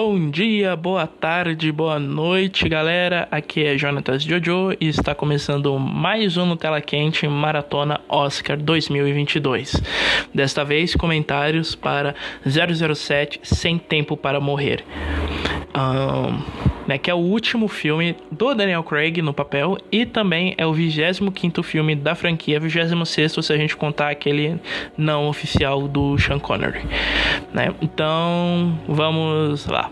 Bom dia, boa tarde, boa noite, galera. Aqui é Jonatas Jojo e está começando mais um Tela Quente Maratona Oscar 2022. Desta vez, comentários para 007 Sem Tempo para Morrer. Um, né, que é o último filme do Daniel Craig no papel e também é o 25 filme da franquia, 26 se a gente contar aquele não oficial do Sean Connery. Né? Então, vamos lá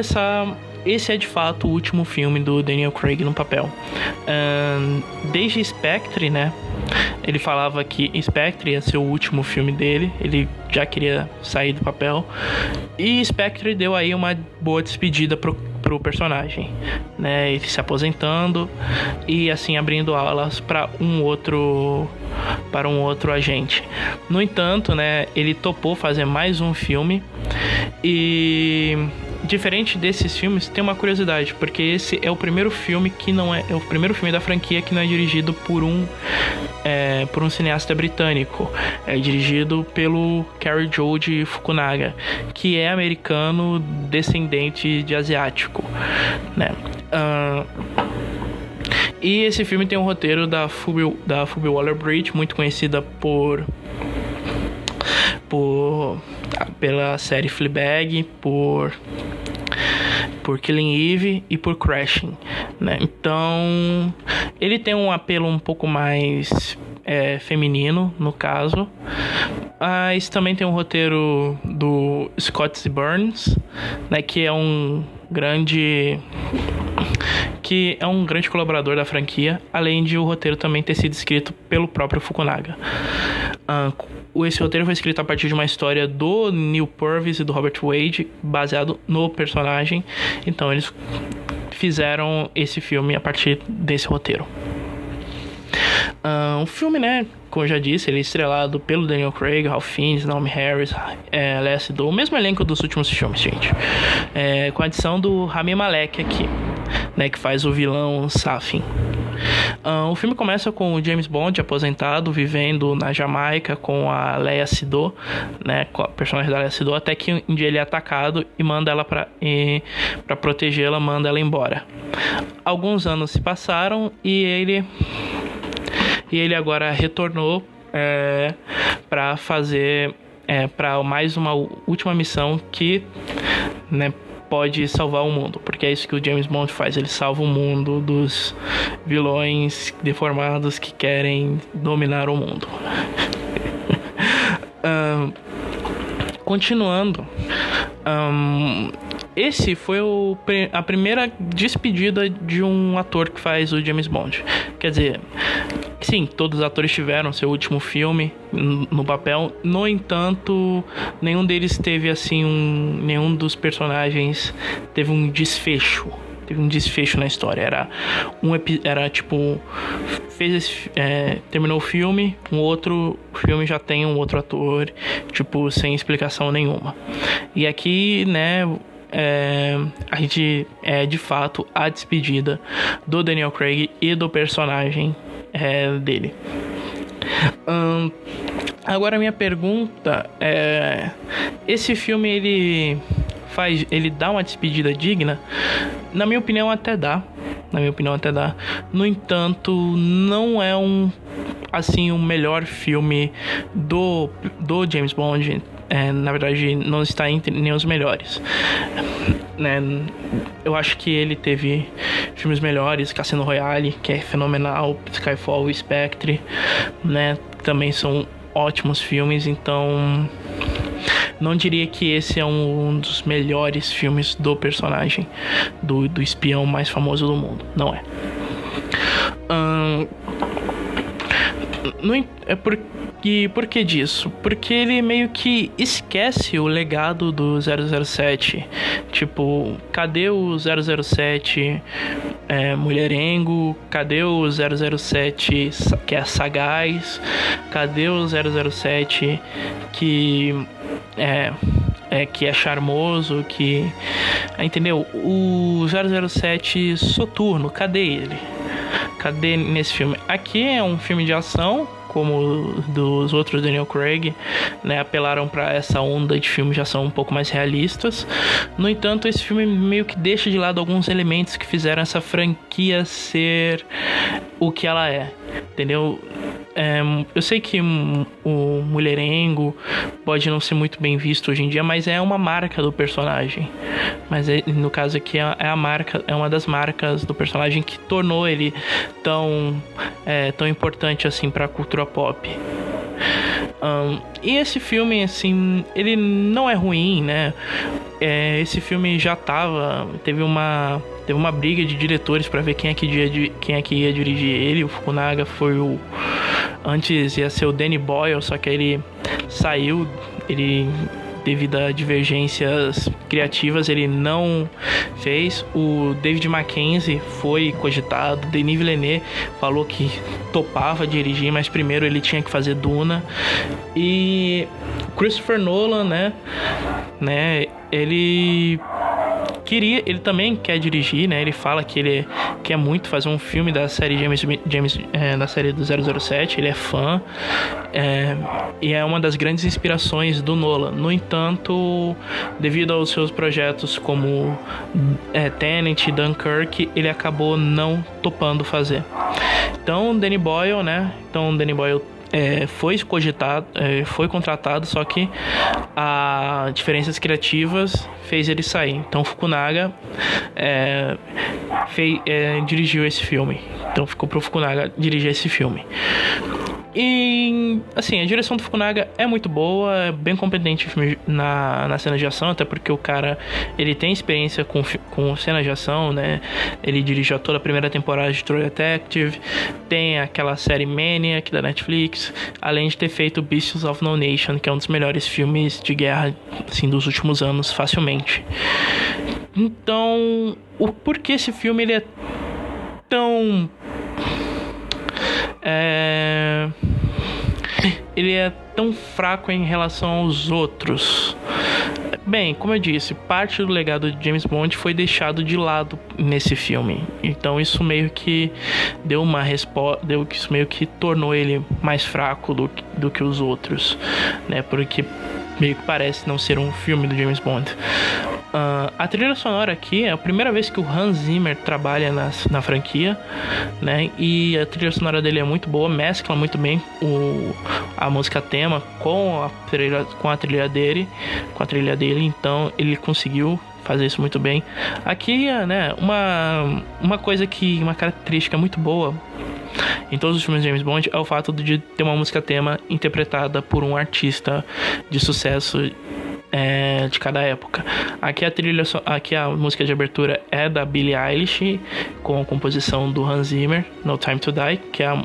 começar, esse é de fato o último filme do Daniel Craig no papel. Um, desde Spectre, né? Ele falava que Spectre ia ser o último filme dele, ele já queria sair do papel. E Spectre deu aí uma boa despedida pro, pro personagem, né? Ele se aposentando e assim abrindo aulas para um outro para um outro agente. No entanto, né, ele topou fazer mais um filme e diferente desses filmes, tem uma curiosidade, porque esse é o primeiro filme que não é, é o primeiro filme da franquia que não é dirigido por um é, por um cineasta britânico. É dirigido pelo Cary Joe de Fukunaga, que é americano descendente de asiático, né? Uh, e esse filme tem um roteiro da Phoebe, da Phoebe Waller-Bridge, muito conhecida por por pela série Fleabag, por por Killing Eve e por Crashing, né? Então ele tem um apelo um pouco mais é, feminino no caso, mas também tem um roteiro do Scott Burns, né? Que é um grande que é um grande colaborador da franquia, além de o roteiro também ter sido escrito pelo próprio Fukunaga. Uh, esse roteiro foi escrito a partir de uma história do Neil Purvis e do Robert Wade, baseado no personagem. Então eles fizeram esse filme a partir desse roteiro. Uh, um filme, né? Como eu já disse, ele é estrelado pelo Daniel Craig, Ralph Fiennes, Naomi Harris, é, Leslie o mesmo elenco dos últimos filmes, gente. É, com a adição do Rami Malek aqui, né? Que faz o vilão Safin. O filme começa com o James Bond aposentado, vivendo na Jamaica com a Leia Sidot, né, com a personagem da Leia Sidot, até que um dia ele é atacado e manda ela para para protegê-la, manda ela embora. Alguns anos se passaram e ele e ele agora retornou é, para fazer é, para mais uma última missão que né, pode salvar o mundo, porque é isso que o James Bond faz, ele salva o mundo dos vilões deformados que querem dominar o mundo. um, continuando, um, esse foi o, a primeira despedida de um ator que faz o James Bond. Quer dizer, sim, todos os atores tiveram seu último filme no papel. No entanto, nenhum deles teve assim um, nenhum dos personagens teve um desfecho teve um desfecho na história. Era um era tipo fez esse, é, terminou o filme, um outro filme já tem um outro ator, tipo sem explicação nenhuma. E aqui, né, é, a gente é de fato a despedida do Daniel Craig e do personagem é, dele. Agora minha pergunta é: esse filme ele faz, ele dá uma despedida digna? Na minha opinião até dá, na minha opinião até dá. No entanto, não é um assim o melhor filme do do James Bond é, na verdade, não está entre nem os melhores. Né? Eu acho que ele teve filmes melhores, Cassino Royale, que é fenomenal, Skyfall Spectre, né? Também são ótimos filmes, então não diria que esse é um, dos melhores filmes do personagem, do, do espião mais famoso do mundo. Não é. É porque e por que disso? Porque ele meio que esquece o legado do 007. Tipo, cadê o 007 é, Mulherengo? Cadê o 007 que é sagaz? Cadê o 007 que é, é que é charmoso, que entendeu? O 007 soturno, cadê ele? Cadê nesse filme? Aqui é um filme de ação como dos outros Daniel Craig, né, apelaram para essa onda de filmes já são um pouco mais realistas. No entanto, esse filme meio que deixa de lado alguns elementos que fizeram essa franquia ser o que ela é, entendeu? É, eu sei que o mulherengo pode não ser muito bem visto hoje em dia, mas é uma marca do personagem. Mas é, no caso aqui é, é a marca, é uma das marcas do personagem que tornou ele tão, é, tão importante assim para a cultura pop. Um, e esse filme, assim, ele não é ruim, né? É, esse filme já tava. Teve uma. Teve uma briga de diretores para ver quem é, que ia, quem é que ia dirigir ele. O Fukunaga foi o. Antes ia ser o Danny Boyle, só que ele saiu. Ele devido a divergências criativas, ele não fez. O David Mackenzie foi cogitado. Denis Villeneuve falou que topava dirigir, mas primeiro ele tinha que fazer Duna. E Christopher Nolan, né? né ele queria, ele também quer dirigir, né? Ele fala que ele quer muito fazer um filme da série James, James é, da série do 007. Ele é fã é, e é uma das grandes inspirações do Nolan. No entanto, devido aos seus projetos como é, Tenet Dunkirk, ele acabou não topando fazer. Então, Danny Boyle, né? Então, Danny Boyle é, foi cogitado, é, foi contratado, só que a diferenças criativas fez ele sair. Então Fukunaga é, fez, é, dirigiu esse filme. Então ficou pro Fukunaga dirigir esse filme. E, assim, a direção do Fukunaga é muito boa, é bem competente na, na cena de ação, até porque o cara, ele tem experiência com, com cena de ação, né? Ele dirigiu toda a primeira temporada de True Detective, tem aquela série Maniac da Netflix, além de ter feito Beasts of No Nation, que é um dos melhores filmes de guerra, assim, dos últimos anos, facilmente. Então, o porquê esse filme ele é tão é... ele é tão fraco em relação aos outros. Bem, como eu disse, parte do legado de James Bond foi deixado de lado nesse filme. Então isso meio que deu uma resposta, deu isso meio que tornou ele mais fraco do, do que os outros, né? Porque meio que parece não ser um filme do James Bond. Uh, a trilha sonora aqui é a primeira vez que o Hans Zimmer trabalha na, na franquia, né? E a trilha sonora dele é muito boa, mescla muito bem o, a música tema com a trilha, com a trilha dele, com a trilha dele. Então ele conseguiu fazer isso muito bem. Aqui, né? Uma uma coisa que uma característica muito boa em todos os filmes de James Bond é o fato de ter uma música tema interpretada por um artista de sucesso é, de cada época. Aqui a trilha, aqui a música de abertura é da Billie Eilish com a composição do Hans Zimmer, No Time to Die, que é a,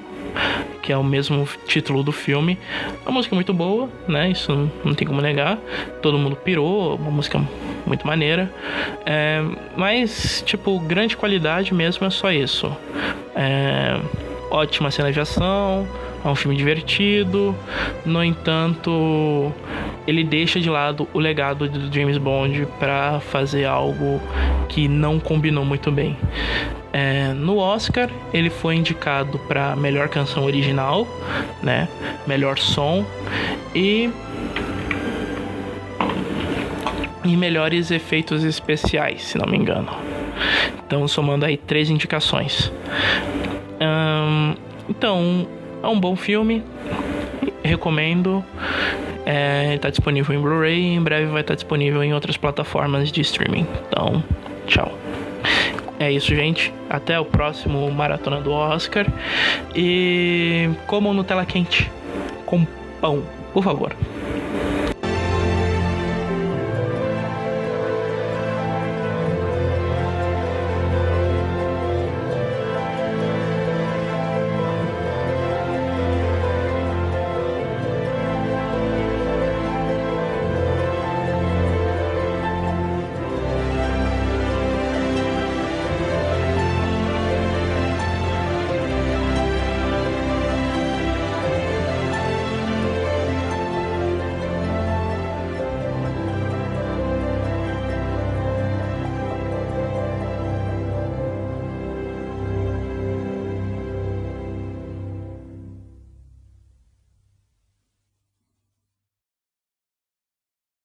que é o mesmo título do filme. A música é muito boa, né? Isso não tem como negar. Todo mundo pirou, uma música muito maneira. É, mas, tipo, grande qualidade mesmo é só isso. É, ótima cena de ação, é um filme divertido. No entanto, ele deixa de lado o legado do James Bond para fazer algo que não combinou muito bem. É, no Oscar, ele foi indicado para melhor canção original, né? Melhor som e e melhores efeitos especiais, se não me engano. Então, somando aí três indicações. então, é um bom filme, recomendo. É, tá disponível em Blu-ray e em breve vai estar disponível em outras plataformas de streaming. Então, tchau. É isso, gente. Até o próximo Maratona do Oscar. E comam Nutella quente com pão, por favor.